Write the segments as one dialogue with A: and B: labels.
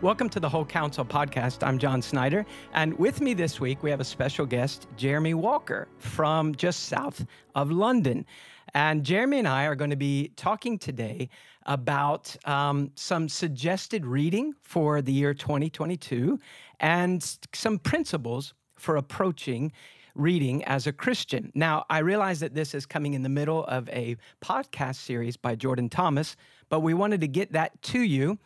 A: Welcome to the Whole Counsel podcast. I'm John Snyder. And with me this week, we have a special guest, Jeremy Walker from just south of London. And Jeremy and I are going to be talking today about um, some suggested reading for the year 2022 and some principles for approaching reading as a Christian. Now, I realize that this is coming in the middle of a podcast series by Jordan Thomas, but we wanted to get that to you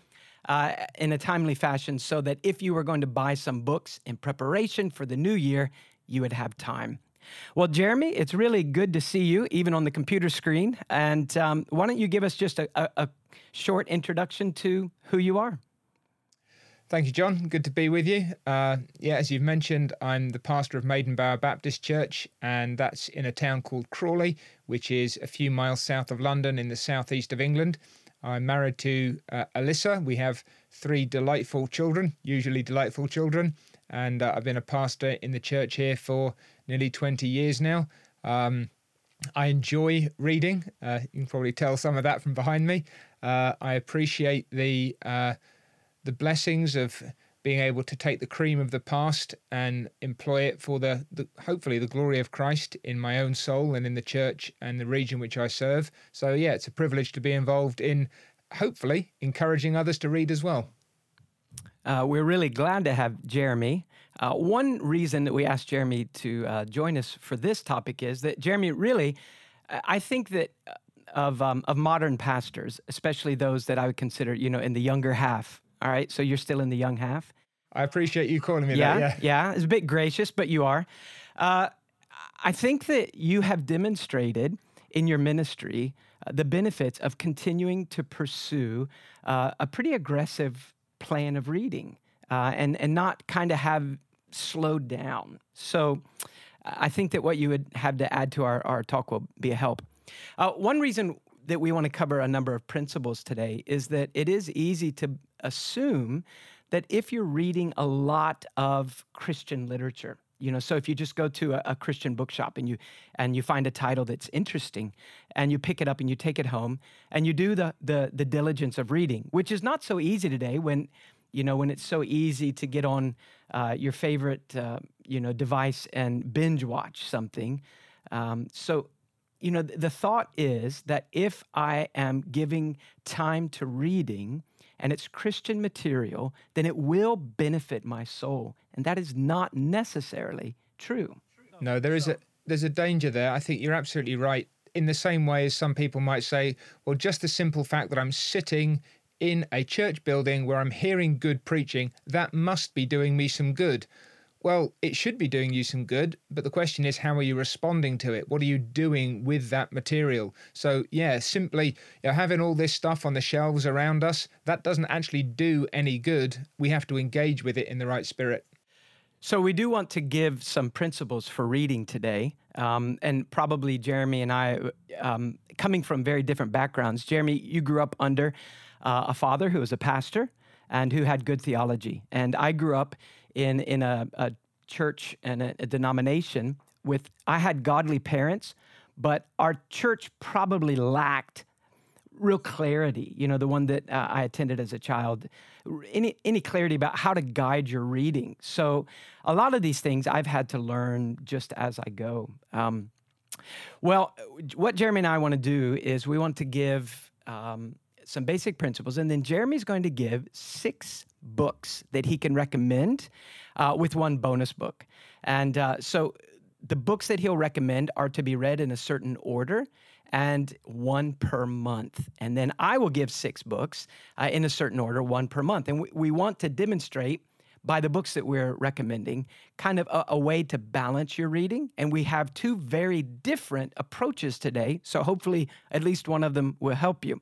A: uh, in a timely fashion so that if you were going to buy some books in preparation for the new year, you would have time. Well, Jeremy, it's really good to see you, even on the computer screen. And um, why don't you give us just a, a, a short introduction to who you are?
B: Thank you, John. Good to be with you. Uh, yeah, as you've mentioned, I'm the pastor of Maidenbower Baptist Church, and that's in a town called Crawley, which is a few miles south of London in the southeast of England. I'm married to uh, Alyssa. We have three delightful children, usually delightful children, and uh, I've been a pastor in the church here for nearly 20 years now. Um, I enjoy reading. Uh, you can probably tell some of that from behind me. Uh, I appreciate the uh, the blessings of being able to take the cream of the past and employ it for the, the, hopefully the glory of Christ in my own soul and in the church and the region which I serve. So yeah, it's a privilege to be involved in hopefully encouraging others to read as well.
A: Uh, we're really glad to have Jeremy. Uh, one reason that we asked Jeremy to uh, join us for this topic is that Jeremy really, I think that uh, of um, of modern pastors, especially those that I would consider, you know, in the younger half all right. So you're still in the young half.
B: I appreciate you calling me
A: yeah,
B: that.
A: Yeah. Yeah. It's a bit gracious, but you are. Uh, I think that you have demonstrated in your ministry uh, the benefits of continuing to pursue uh, a pretty aggressive plan of reading uh, and, and not kind of have slowed down. So I think that what you would have to add to our, our talk will be a help. Uh, one reason that we want to cover a number of principles today is that it is easy to assume that if you're reading a lot of Christian literature, you know, so if you just go to a, a, Christian bookshop and you and you find a title that's interesting, and you pick it up and you take it home and you do the the, the diligence of reading, which is not so easy today when you know when it's so easy to get on uh, your favorite uh, you know device and binge watch something. Um, so you know, the thought is that if I am giving time to reading and it's Christian material, then it will benefit my soul. And that is not necessarily true.
B: No, there is a there's a danger there. I think you're absolutely right. In the same way as some people might say, well, just the simple fact that I'm sitting in a church building where I'm hearing good preaching, that must be doing me some good. Well, it should be doing you some good, but the question is, how are you responding to it? What are you doing with that material? So, yeah, simply you know, having all this stuff on the shelves around us, that doesn't actually do any good. We have to engage with it in the right spirit.
A: So, we do want to give some principles for reading today. Um, and probably Jeremy and I, um, coming from very different backgrounds. Jeremy, you grew up under uh, a father who was a pastor and who had good theology. And I grew up in in a, a church and a, a denomination with I had godly parents, but our church probably lacked real clarity. You know, the one that uh, I attended as a child, any any clarity about how to guide your reading. So, a lot of these things I've had to learn just as I go. Um, well, what Jeremy and I want to do is we want to give um, some basic principles, and then Jeremy's going to give six books that he can recommend uh, with one bonus book. And uh, so the books that he'll recommend are to be read in a certain order and one per month. And then I will give six books uh, in a certain order, one per month. And we, we, want to demonstrate by the books that we're recommending kind of a, a way to balance your reading. And we have two very different approaches today. So hopefully, at least one of them will help you.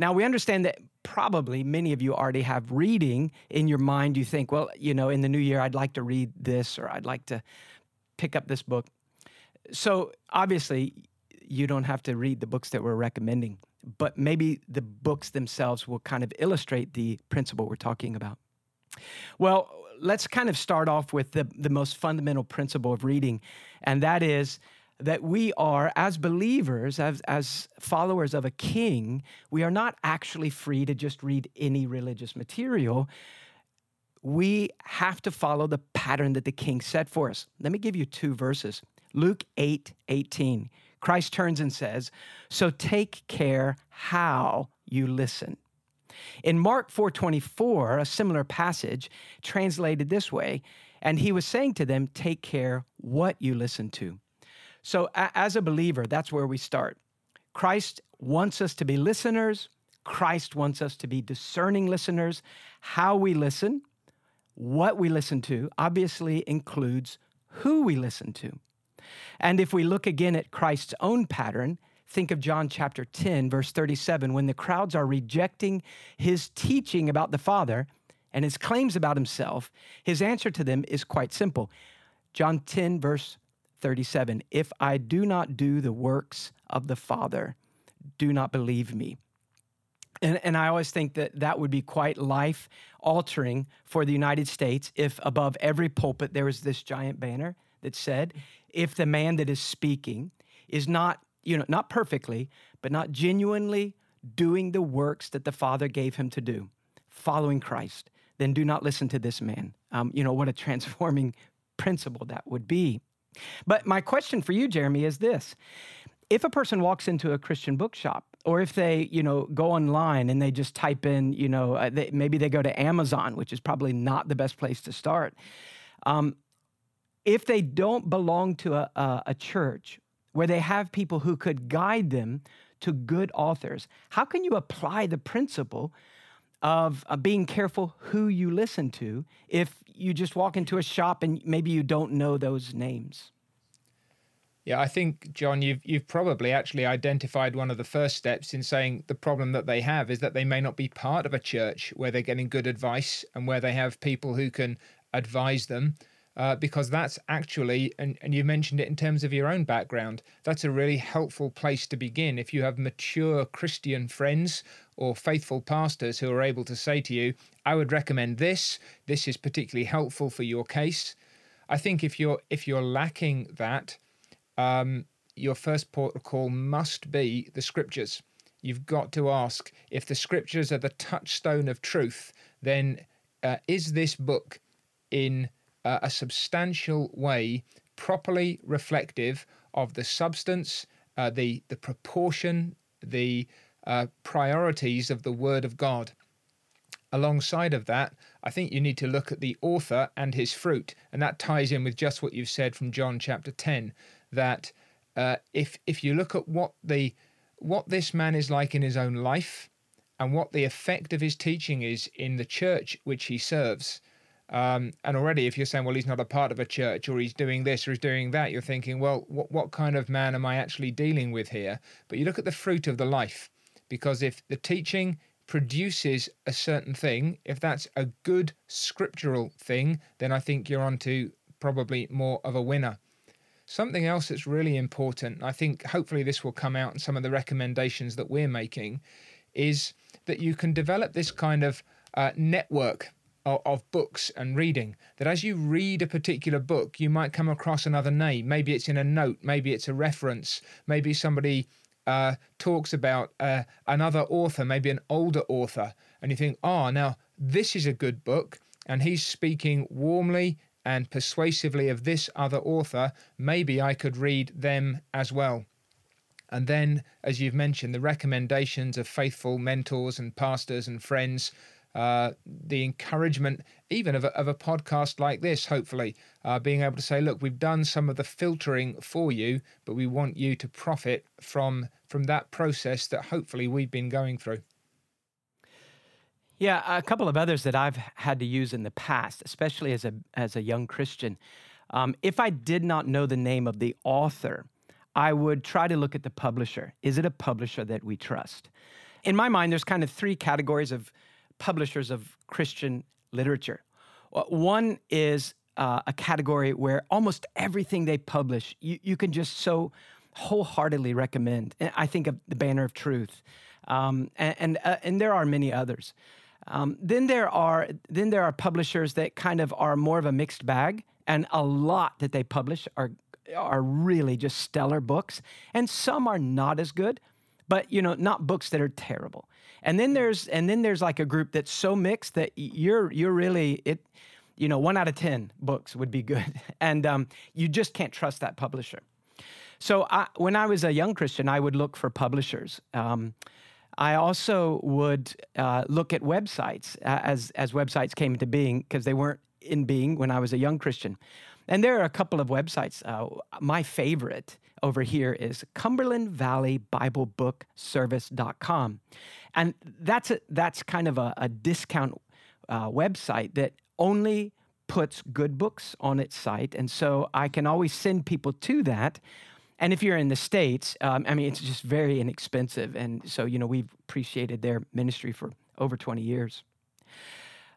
A: Now, we understand that probably many of you already have reading in your mind. You think, well, you know, in the new year, I'd like to read this or I'd like to pick up this book. So, obviously, you don't have to read the books that we're recommending, but maybe the books themselves will kind of illustrate the principle we're talking about. Well, let's kind of start off with the, the most fundamental principle of reading, and that is that we are, as believers, as, as followers of a king, we are not actually free to just read any religious material. we have to follow the pattern that the king set for us. Let me give you two verses. Luke 8 18. Christ turns and says, So take care how you listen. In Mark 4:24, a similar passage translated this way, and he was saying to them, take care what you listen to. So a- as a believer, that's where we start. Christ wants us to be listeners. Christ wants us to be discerning listeners. How we listen, what we listen to, obviously includes who we listen to. And if we look again at Christ's own pattern, think of John chapter 10, verse 37, when the crowds are rejecting his teaching about the Father and his claims about himself, his answer to them is quite simple. John 10, verse 37 If I do not do the works of the Father, do not believe me. And, and I always think that that would be quite life altering for the United States if above every pulpit there was this giant banner that said, if the man that is speaking is not, you know, not perfectly, but not genuinely doing the works that the Father gave him to do, following Christ, then do not listen to this man. Um, you know, what a transforming principle that would be. But my question for you, Jeremy, is this if a person walks into a Christian bookshop, or if they, you know, go online and they just type in, you know, uh, they, maybe they go to Amazon, which is probably not the best place to start. Um, if they don't belong to a, a, a church where they have people who could guide them to good authors, how can you apply the principle of uh, being careful who you listen to if you just walk into a shop and maybe you don't know those names?
B: Yeah, I think John, you've you've probably actually identified one of the first steps in saying the problem that they have is that they may not be part of a church where they're getting good advice and where they have people who can advise them uh, because that's actually, and, and you mentioned it in terms of your own background, that's a really helpful place to begin. If you have mature Christian friends or faithful pastors who are able to say to you, I would recommend this, this is particularly helpful for your case. I think if you're if you're lacking that, um, your first port of call must be the scriptures. You've got to ask if the scriptures are the touchstone of truth, then uh, is this book in uh, a substantial way properly reflective of the substance, uh, the the proportion, the uh, priorities of the Word of God. Alongside of that, I think you need to look at the author and his fruit, and that ties in with just what you've said from John chapter ten. That uh, if if you look at what the what this man is like in his own life, and what the effect of his teaching is in the church which he serves, um, and already, if you're saying, well, he's not a part of a church or he's doing this or he's doing that, you're thinking, well, what, what kind of man am I actually dealing with here? But you look at the fruit of the life, because if the teaching produces a certain thing, if that's a good scriptural thing, then I think you're onto probably more of a winner. Something else that's really important, I think hopefully this will come out in some of the recommendations that we're making, is that you can develop this kind of uh, network of, books and reading. That as you read a particular book, you might come across another name. Maybe it's in a note, maybe it's a reference, maybe somebody uh, talks about uh, another author, maybe an older author, and you think, oh, now this is a good book, and he's speaking warmly and persuasively of this other author. Maybe I could read them as well. And then, as you've mentioned, the recommendations of faithful mentors and pastors and friends uh, the encouragement, even of a, of a podcast like this, hopefully, uh, being able to say, look, we've done some of the filtering for you, but we want you to profit from from that process that hopefully we've been going through.
A: Yeah, a couple of others that I've had to use in the past, especially as a as a young Christian. Um, if I did not know the name of the author, I would try to look at the publisher. Is it a publisher that we trust? In my mind, there's kind of three categories of publishers of Christian literature. Uh, one is uh, a category where almost everything they publish, you, you can just so wholeheartedly recommend. I think of the Banner of Truth, um, and and, uh, and, there are many others. Um, then there are then there are publishers that kind of are more of a mixed bag, and a lot that they publish are are really just stellar books, and some are not as good, but you know not books that are terrible. And then there's and then there's like a group that's so mixed that you're you're really it you know, one out of 10 books would be good. And um, you just can't trust that publisher. So I, when I was a young Christian, I would look for publishers. Um, I also would uh, look at websites uh, as, as websites came into being because they weren't in being when I was a young Christian. And there are a couple of websites. Uh, my favorite over here is Cumberland Valley Bible Book Service.com. And that's, a, that's kind of a, a discount uh, website that only puts good books on its site. And so I can always send people to that. And if you're in the States, um, I mean, it's just very inexpensive. And so, you know, we've appreciated their ministry for over 20 years.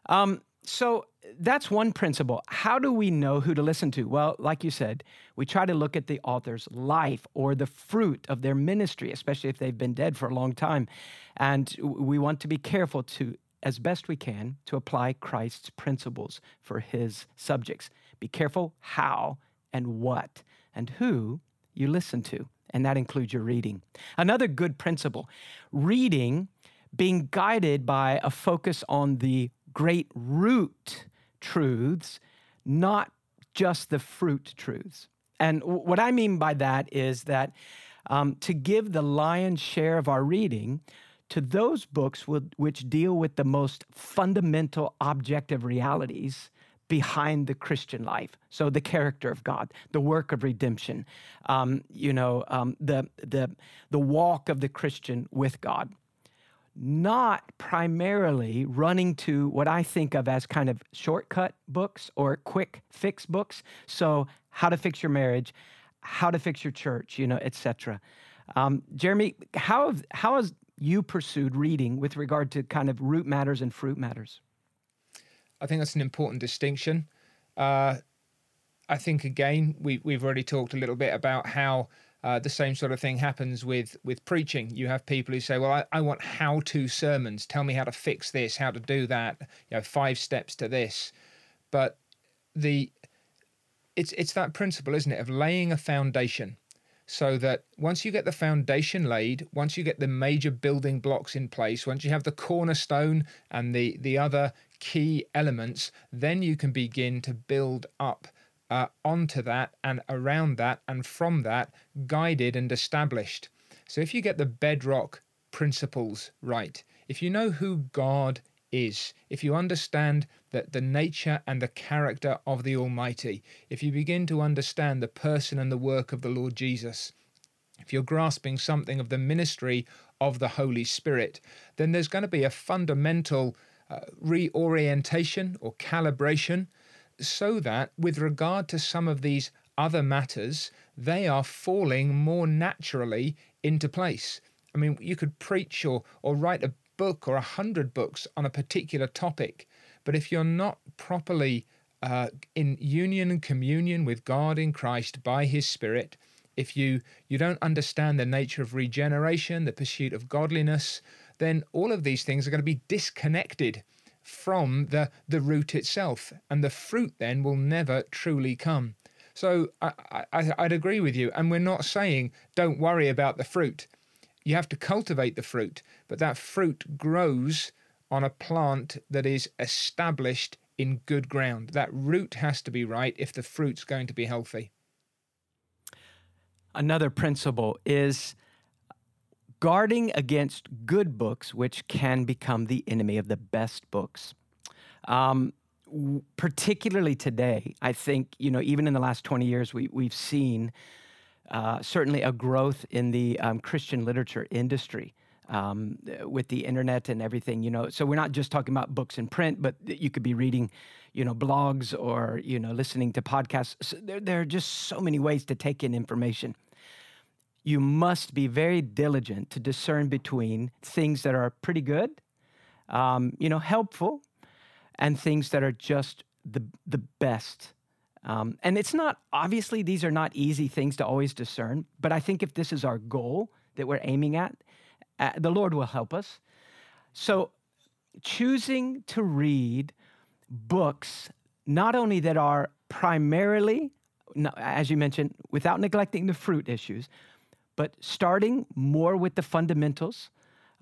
A: Um, so that's one principle. How do we know who to listen to? Well, like you said, we try to look at the author's life or the fruit of their ministry, especially if they've been dead for a long time. And we want to be careful to as best we can to apply Christ's principles for his subjects. Be careful how and what and who you listen to, and that includes your reading. Another good principle reading being guided by a focus on the great root truths, not just the fruit truths. And what I mean by that is that um, to give the lion's share of our reading to those books which deal with the most fundamental objective realities behind the Christian life. So the character of God, the work of redemption, um, you know, um, the the the walk of the Christian with God. Not primarily running to what I think of as kind of shortcut books or quick fix books. So how to fix your marriage, how to fix your church, you know, etc. Um, Jeremy, how have, how has you pursued reading with regard to kind of root matters and fruit matters?
B: I think that's an important distinction. Uh, I think again we we've already talked a little bit about how uh, the same sort of thing happens with with preaching. You have people who say, "Well, I, I want how-to sermons. Tell me how to fix this, how to do that. You know, five steps to this." But the it's it's that principle, isn't it, of laying a foundation so that once you get the foundation laid, once you get the major building blocks in place, once you have the cornerstone and the, the other key elements, then you can begin to build up uh, onto that and around that and from that, guided and established. So if you get the bedrock principles right, if you know who God is, if you understand that the nature and the character of the Almighty, if you begin to understand the person and the work of the Lord Jesus, if you're grasping something of the ministry of the Holy Spirit, then there's going to be a fundamental uh, reorientation or calibration so that, with regard to some of these other matters, they are falling more naturally into place. I mean, you could preach or, or write a book or a hundred books on a particular topic, but if you're not properly uh, in union and communion with God in Christ by His Spirit, if you you don't understand the nature of regeneration, the pursuit of godliness, then all of these things are going to be disconnected from the the root itself, and the fruit then will never truly come. So I, I, I'd agree with you, and we're not saying don't worry about the fruit. You have to cultivate the fruit, but that fruit grows on a plant that is established in good ground. That root has to be right if the fruit's going to be healthy.
A: Another principle is guarding against good books, which can become the enemy of the best books. Um, particularly today, I think, you know, even in the last 20 years, we, we've seen uh, certainly a growth in the um, Christian literature industry. Um, with the internet and everything, you know, so we're not just talking about books in print, but you could be reading, you know, blogs or you know, listening to podcasts. So there, there are just so many ways to take in information. You must be very diligent to discern between things that are pretty good, um, you know, helpful, and things that are just the the best um, and it's not, obviously, these are not easy things to always discern, but I think if this is our goal that we're aiming at, uh, the Lord will help us. So, choosing to read books, not only that are primarily, as you mentioned, without neglecting the fruit issues, but starting more with the fundamentals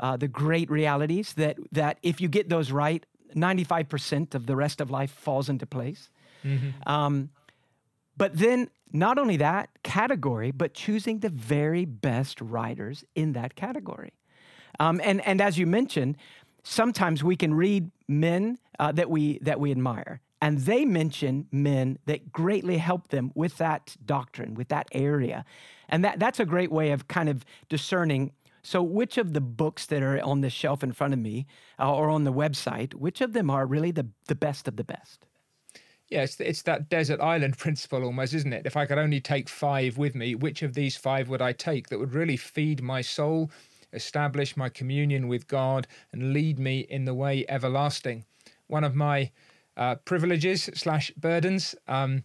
A: uh, the great realities that that if you get those right, 95% of the rest of life falls into place. Mm-hmm. Um, but then, not only that category, but choosing the very best writers in that category. Um, and, and as you mentioned, sometimes we can read men uh, that, we, that we admire, and they mention men that greatly help them with that doctrine, with that area. And that, that's a great way of kind of discerning so, which of the books that are on the shelf in front of me uh, or on the website, which of them are really the, the best of the best?
B: Yeah, it's, it's that desert island principle almost, isn't it? If I could only take five with me, which of these five would I take that would really feed my soul, establish my communion with God, and lead me in the way everlasting? One of my uh, privileges slash burdens um,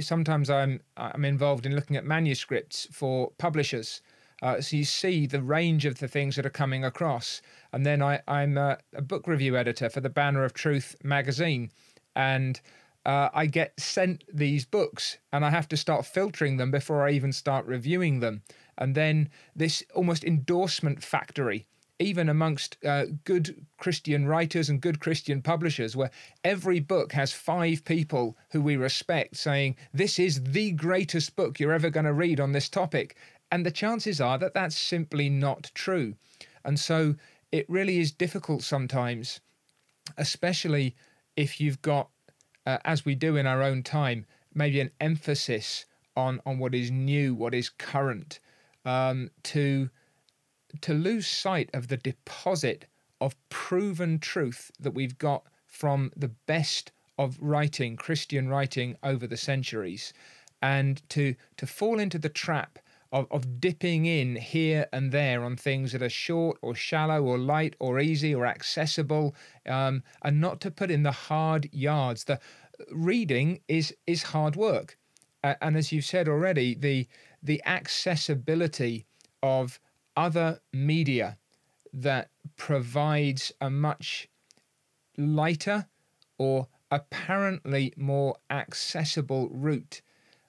B: sometimes I'm I'm involved in looking at manuscripts for publishers uh, so you see the range of the things that are coming across. And then I, am a, a, book review editor for the Banner of Truth magazine. And uh, I get sent these books and I have to start filtering them before I even start reviewing them. And then this almost endorsement factory, even amongst uh, good Christian writers and good Christian publishers, where every book has five people who we respect saying, This is the greatest book you're ever going to read on this topic. And the chances are that that's simply not true. And so it really is difficult sometimes, especially if you've got, uh, as we do in our own time, maybe an emphasis on, on what is new, what is current, um, to, to lose sight of the deposit of proven truth that we've got from the best of writing, Christian writing over the centuries, and to, to fall into the trap of, of dipping in here and there on things that are short or shallow or light or easy or accessible, um, and not to put in the hard yards. The reading is is hard work, uh, and as you've said already, the the accessibility of other media that provides a much lighter or apparently more accessible route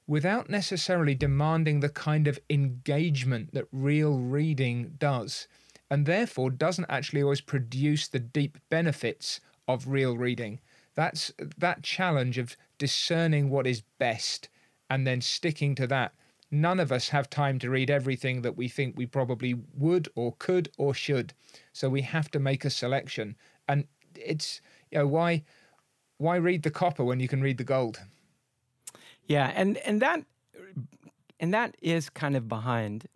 B: without necessarily demanding the kind of engagement that real reading does, and therefore doesn't actually always produce the deep benefits of real reading. That's that challenge of discerning what is best and then sticking to that. None of us have time to read everything that we think we probably would or could or should. So we have to make a selection. And it's you know why why read the copper when you can read the gold?
A: Yeah, and and that and that is kind of behind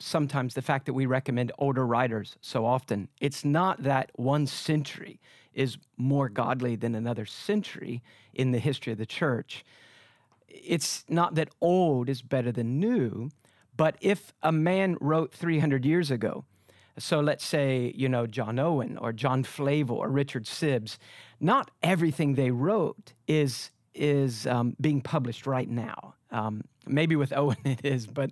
A: sometimes the fact that we recommend older writers so often. It's not that one century is more godly than another century in the history of the church. It's not that old is better than new, but if a man wrote 300 years ago, so let's say, you know, John Owen or John Flavel or Richard Sibbes, not everything they wrote is is um, being published right now. Um, maybe with Owen it is, but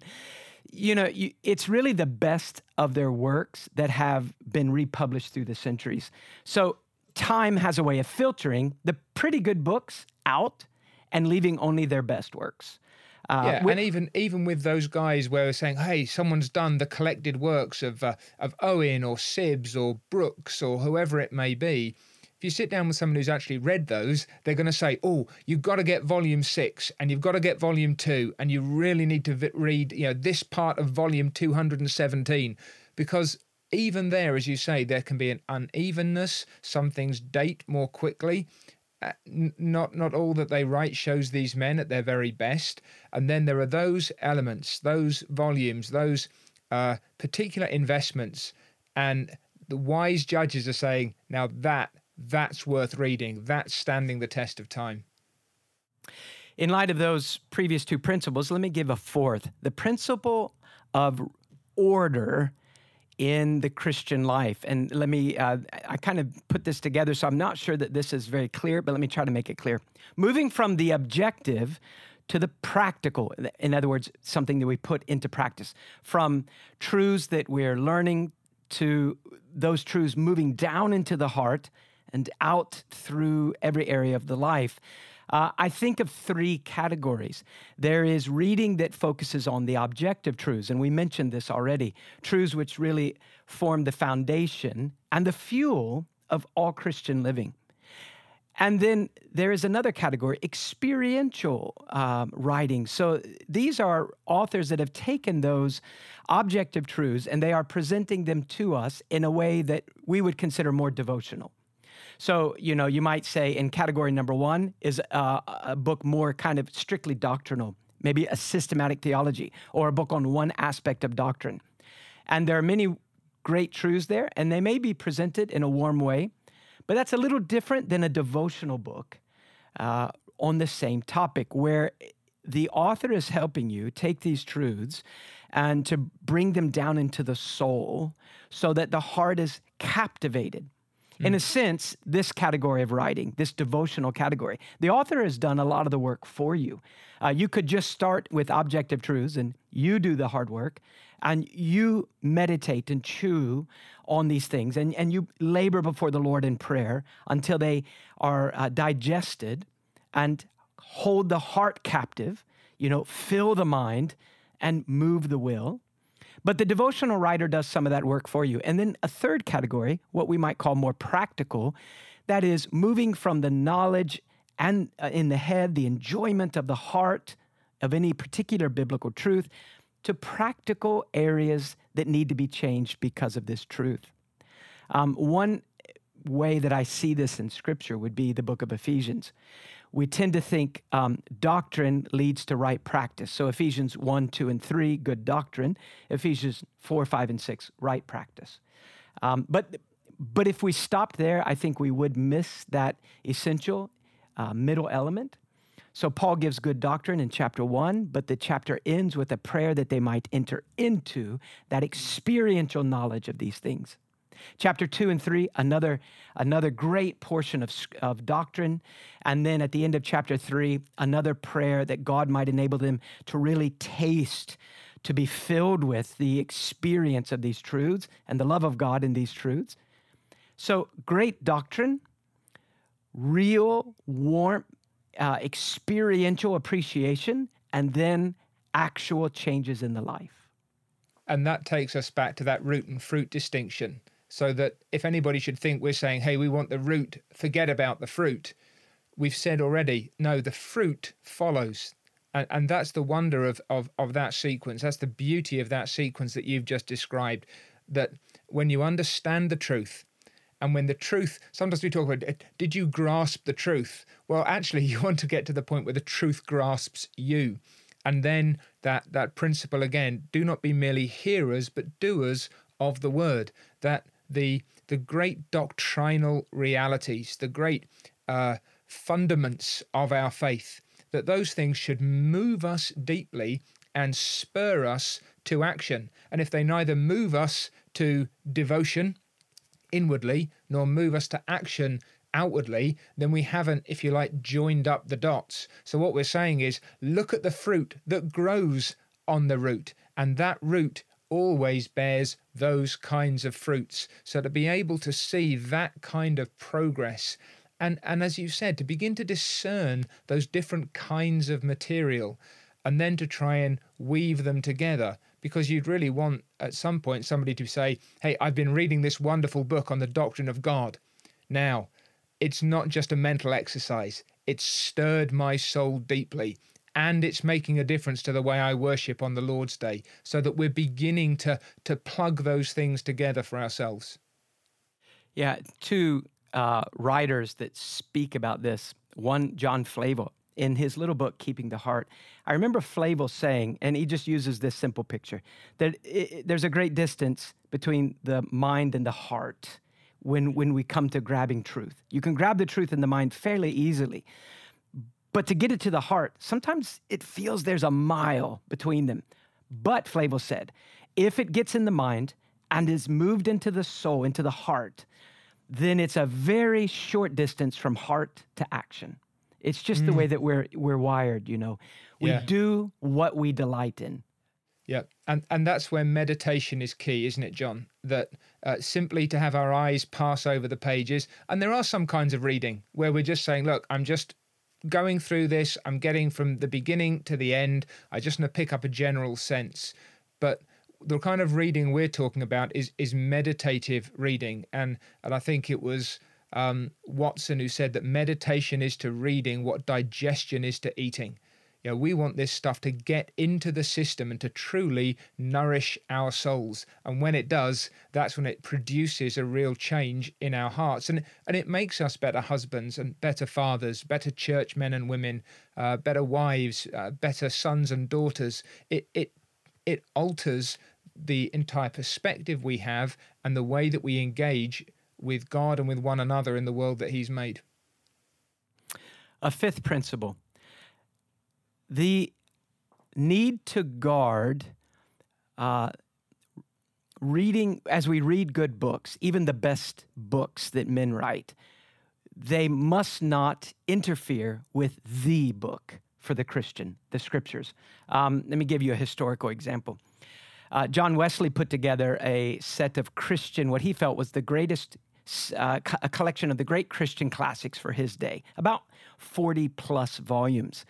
A: you know, you, it's really the best of their works that have been republished through the centuries. So time has a way of filtering the pretty good books out and leaving only their best works.
B: Uh, yeah, with, and even even with those guys where we're saying, hey, someone's done the collected works of uh, of Owen or Sibbes or Brooks or whoever it may be, if you sit down with someone who's actually read those, they're going to say, "Oh, you've got to get volume six, and you've got to get volume two, and you really need to read, you know, this part of volume 217," because even there, as you say, there can be an unevenness. Some things date more quickly. Uh, not not all that they write shows these men at their very best. And then there are those elements, those volumes, those uh, particular investments, and the wise judges are saying, now that that's worth reading. That's standing the test of time.
A: In light of those previous two principles, let me give a fourth the principle of order in the Christian life. And let me, uh, I kind of put this together, so I'm not sure that this is very clear, but let me try to make it clear. Moving from the objective to the practical, in other words, something that we put into practice, from truths that we're learning to those truths moving down into the heart and out through every area of the life. Uh, I think of three categories. There is reading that focuses on the objective truths, and we mentioned this already truths which really form the foundation and the fuel of all Christian living. And then there is another category, experiential um, writing. So these are authors that have taken those objective truths and they are presenting them to us in a way that we would consider more devotional. So, you know, you might say in category number one is uh, a book more kind of strictly doctrinal, maybe a systematic theology or a book on one aspect of doctrine. And there are many great truths there, and they may be presented in a warm way, but that's a little different than a devotional book uh, on the same topic where the author is helping you take these truths and to bring them down into the soul so that the heart is captivated in a hmm. sense, this category of writing, this devotional category, the author has done a lot of the work for you. Uh, you could just start with objective truths and you do the hard work and you meditate and chew on these things and, and you labor before the Lord in prayer until they are uh, digested and hold the heart captive, you know, fill the mind and move the will. But the devotional writer does some of that work for you. And then a third category, what we might call more practical, that is moving from the knowledge and uh, in the head, the enjoyment of the heart of any particular biblical truth, to practical areas that need to be changed because of this truth. Um, one way that I see this in Scripture would be the book of Ephesians we tend to think um, doctrine leads to right practice. So Ephesians 1, 2, and 3, good doctrine. Ephesians 4, 5, and 6, right practice. Um, but, but if we stopped there, I think we would miss that essential uh, middle element. So Paul gives good doctrine in chapter 1, but the chapter ends with a prayer that they might enter into that experiential knowledge of these things. Chapter 2 and 3, another, another great portion of, of doctrine. And then at the end of chapter 3, another prayer that God might enable them to really taste, to be filled with the experience of these truths and the love of God in these truths. So, great doctrine, real, warm, uh, experiential appreciation, and then actual changes in the life.
B: And that takes us back to that root and fruit distinction so that if anybody should think we're saying, hey, we want the root, forget about the fruit, we've said already, no, the fruit follows. And, and that's the wonder of, of, of that sequence. That's the beauty of that sequence that you've just described. That when you understand the truth, and when the truth, sometimes we talk about, eh, did you grasp the truth? Well, actually, you want to get to the point where the truth grasps you. And then that, that principle again do not be merely hearers, but doers of the word. That the the great doctrinal realities, the great uh, fundaments of our faith, that those things should move us deeply and spur us to action. And if they neither move us to devotion inwardly nor move us to action outwardly, then we haven't, if you like, joined up the dots. So what we're saying is look at the fruit that grows on the root, and that root always bears those kinds of fruits. So to be able to see that kind of progress and, and as you said, to begin to discern those different kinds of material and then to try and weave them together because you'd really want at some point somebody to say, Hey, I've been reading this wonderful book on the doctrine of God. Now, it's not just a mental exercise, it's stirred my soul deeply and it's making a difference to the way I worship on the Lord's Day, so that we're beginning to to plug those things together for ourselves.
A: Yeah, two uh, writers that speak about this. One, John Flavel, in his little book, Keeping the Heart. I remember Flavel saying, and he just uses this simple picture, that it, there's a great distance between the mind and the heart when, when we come to grabbing truth. You can grab the truth in the mind fairly easily. But to get it to the heart, sometimes it feels there's a mile between them. But Flavel said, if it gets in the mind and is moved into the soul, into the heart, then it's a very short distance from heart to action. It's just mm. the way that we're we're wired, you know. We yeah. do what we delight in.
B: Yeah, and and that's where meditation is key, isn't it, John? That uh, simply to have our eyes pass over the pages, and there are some kinds of reading where we're just saying, "Look, I'm just going through this, I'm getting from the beginning to the end. I just want to pick up a general sense. But the kind of reading we're talking about is is meditative reading, and and I think it was um, Watson who said that meditation is to reading what digestion is to eating. Know, we want this stuff to get into the system and to truly nourish our souls. And when it does, that's when it produces a real change in our hearts. And, and it makes us better husbands and better fathers, better church men and women, uh, better wives, uh, better sons and daughters. It, it, it alters the entire perspective we have and the way that we engage with God and with one another in the world that He's made.
A: A fifth principle the need to guard uh, reading, as we read good books, even the best books that men write, they must not interfere with the book for the Christian, the scriptures. Um, let me give you a historical example. Uh, John Wesley put together a set of Christian, what he felt was the greatest, uh, a collection of the great Christian classics for his day, about 40 plus volumes.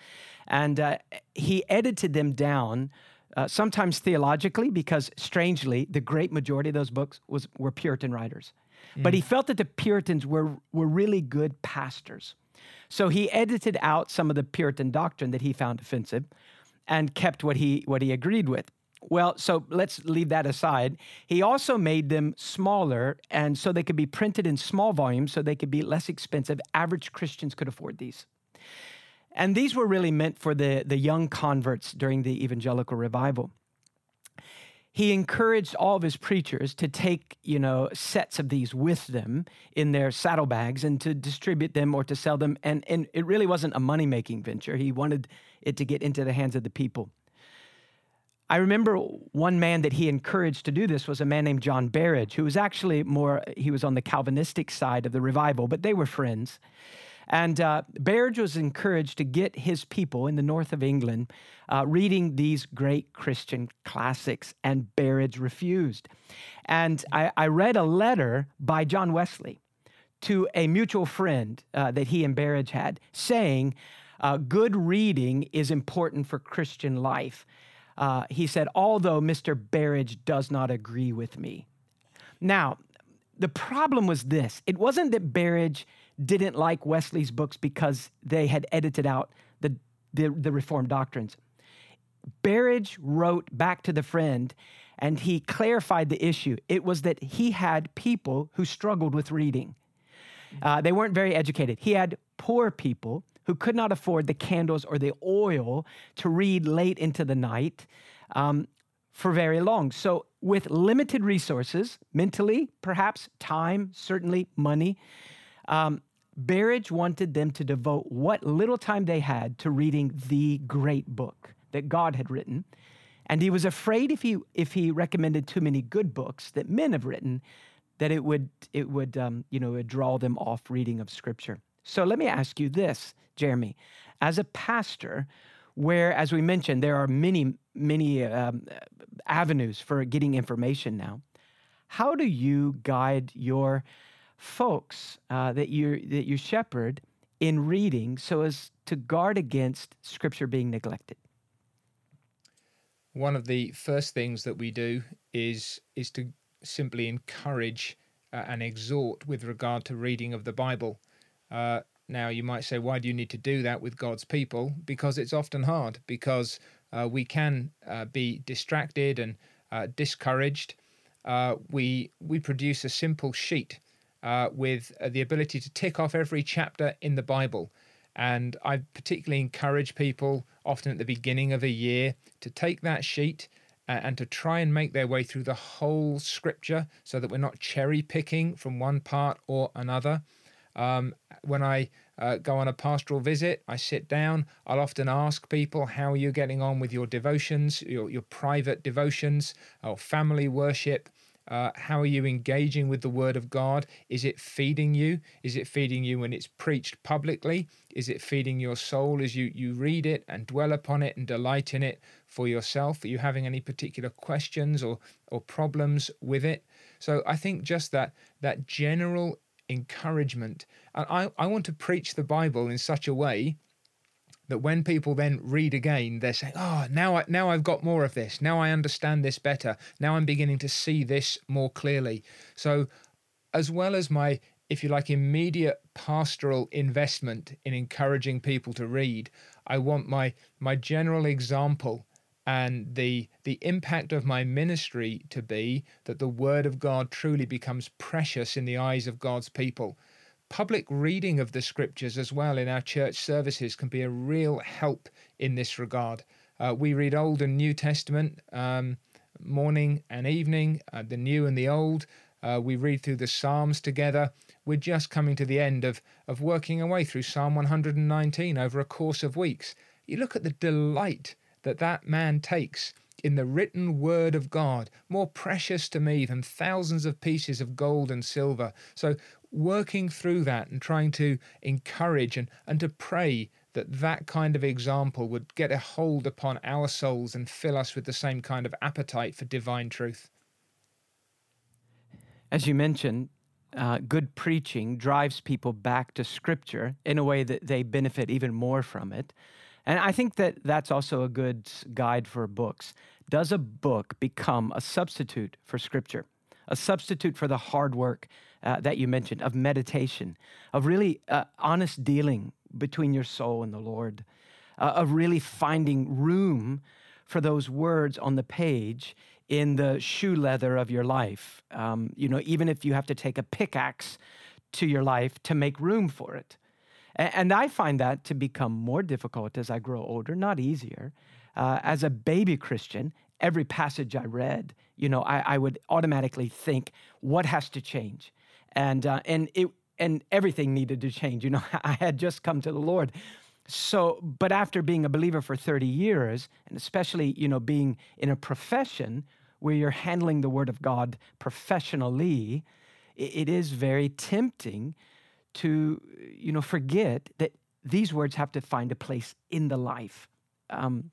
A: And uh, he edited them down. Uh, sometimes theologically, because strangely, the great majority of those books was, were Puritan writers. Mm. But he felt that the Puritans were, were really good pastors. So he edited out some of the Puritan doctrine that he found offensive and kept what he, what he agreed with. Well, so let's leave that aside. He also made them smaller and so they could be printed in small volumes so they could be less expensive. Average Christians could afford these. And these were really meant for the, the young converts during the evangelical revival. He encouraged all of his preachers to take, you know, sets of these with them in their saddlebags and to distribute them or to sell them. And, and it really wasn't a money making venture. He wanted it to get into the hands of the people. I remember one man that he encouraged to do this was a man named John Berridge, who was actually more, he was on the Calvinistic side of the revival, but they were friends. And uh, Berridge was encouraged to get his people in the north of England uh, reading these great Christian classics, and Berridge refused. And I, I read a letter by John Wesley to a mutual friend uh, that he and Berridge had saying, uh, Good reading is important for Christian life. Uh, he said, although Mr. Berridge does not agree with me. Now, the problem was this it wasn't that Berridge didn't like Wesley's books because they had edited out the, the, the Reformed doctrines. Berridge wrote back to the friend and he clarified the issue. It was that he had people who struggled with reading. Uh, they weren't very educated. He had poor people who could not afford the candles or the oil to read late into the night um, for very long. So, with limited resources, mentally, perhaps time, certainly money, um, Berridge wanted them to devote what little time they had to reading the great book that God had written. And he was afraid if he, if he recommended too many good books that men have written, that it would, it would, um, you know, draw them off reading of Scripture. So let me ask you this, Jeremy. As a pastor, where, as we mentioned, there are many, many um, avenues for getting information now, how do you guide your folks uh, that you that you shepherd in reading so as to guard against Scripture being neglected?
B: One of the first things that we do is is to simply encourage uh, and exhort with regard to reading of the Bible. Uh, now, you might say, why do you need to do that with God's people? Because it's often hard, because uh, we can uh, be distracted and uh, discouraged. Uh, we we produce a simple sheet uh, with the ability to tick off every chapter in the Bible. And I particularly encourage people, often at the beginning of a year, to take that sheet and to try and make their way through the whole scripture so that we're not cherry picking from one part or another. Um, when I uh, go on a pastoral visit, I sit down. I'll often ask people, How are you getting on with your devotions, your, your private devotions, or family worship? Uh, how are you engaging with the Word of God? Is it feeding you? Is it feeding you when it's preached publicly? Is it feeding your soul as you, you read it and dwell upon it and delight in it for yourself? Are you having any particular questions or, or problems with it? So I think just that that general encouragement. And I, I want to preach the Bible in such a way that when people then read again, they're saying, "Oh, ah, now I, now I've got more of this. Now I understand this better. Now I'm beginning to see this more clearly." So, as well as my if you like, immediate pastoral investment in encouraging people to read. I want my my general example and the the impact of my ministry to be that the word of God truly becomes precious in the eyes of God's people. Public reading of the scriptures as well in our church services can be a real help in this regard. Uh, we read Old and New Testament um, morning and evening, uh, the New and the Old. Uh, we read through the Psalms together. We're just coming to the end of, of working our way through Psalm 119 over a course of weeks. You look at the delight that that man takes in the written word of God, more precious to me than thousands of pieces of gold and silver. So, working through that and trying to encourage and, and to pray that that kind of example would get a hold upon our souls and fill us with the same kind of appetite for divine truth.
A: As you mentioned, uh, good preaching drives people back to Scripture in a way that they benefit even more from it. And I think that that's also a good guide for books. Does a book become a substitute for Scripture? A substitute for the hard work uh, that you mentioned of meditation, of really uh, honest dealing between your soul and the Lord, uh, of really finding room for those words on the page in the shoe leather of your life. Um, you know, even if you have to take a pickaxe to your life to make room for it. And, I find that to become more difficult as I grow older, not easier. Uh, as a baby Christian, every passage I read, you know, I, I would automatically think, what has to change? And uh, and it and everything needed to change. You know, I had just come to the Lord. So, but after being a believer for 30 years, and especially, you know, being in a profession where you're handling the Word of God professionally, it is very tempting to, you know, forget that these words have to find a place in the life. Um,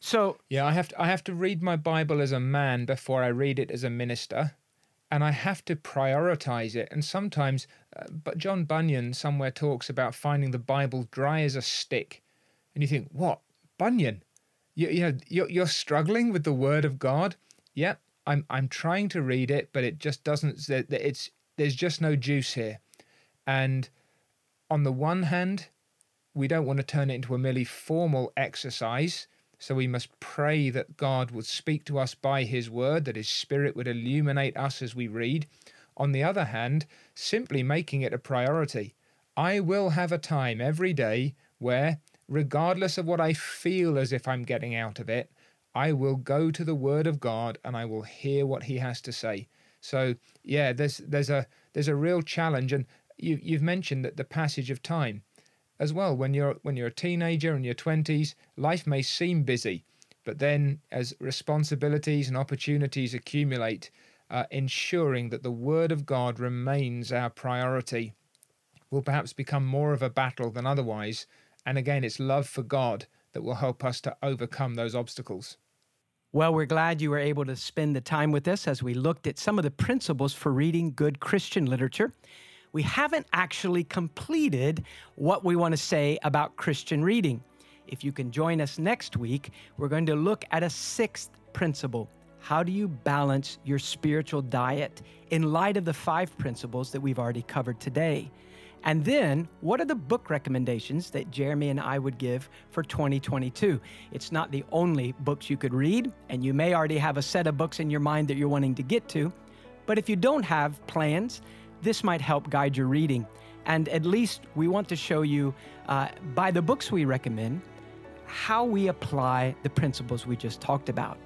A: so
B: yeah, I have to I have to read my Bible as a man before I read it as a minister, and I have to prioritize it. And sometimes, uh, but John Bunyan somewhere talks about finding the Bible dry as a stick, and you think, what Bunyan? You, you know, you're, you're struggling with the Word of God yeah, I'm I'm trying to read it, but it just doesn't. It's there's just no juice here, and on the one hand, we don't want to turn it into a merely formal exercise. So we must pray that God would speak to us by His Word, that His Spirit would illuminate us as we read. On the other hand, simply making it a priority. I will have a time every day where, regardless of what I feel as if I'm getting out of it, I will go to the Word of God and I will hear what He has to say. So yeah, there's there's a there's a real challenge, and you you've mentioned that the passage of time as well. When you're when you're a teenager in your twenties, life may seem busy, but then as responsibilities and opportunities accumulate, uh, ensuring that the Word of God remains our priority will perhaps become more of a battle than otherwise. And again, it's love for God that will help us to overcome those obstacles.
A: Well, we're glad you were able to spend the time with us as we looked at some of the principles for reading good Christian literature. We haven't actually completed what we want to say about Christian reading. If you can join us next week, we're going to look at a sixth principle. How do you balance your spiritual diet in light of the five principles that we've already covered today? And then, what are the book recommendations that Jeremy and I would give for 2022? It's not the only books you could read, and you may already have a set of books in your mind that you're wanting to get to. But if you don't have plans, this might help guide your reading. And at least we want to show you, uh, by the books we recommend, how we apply the principles we just talked about.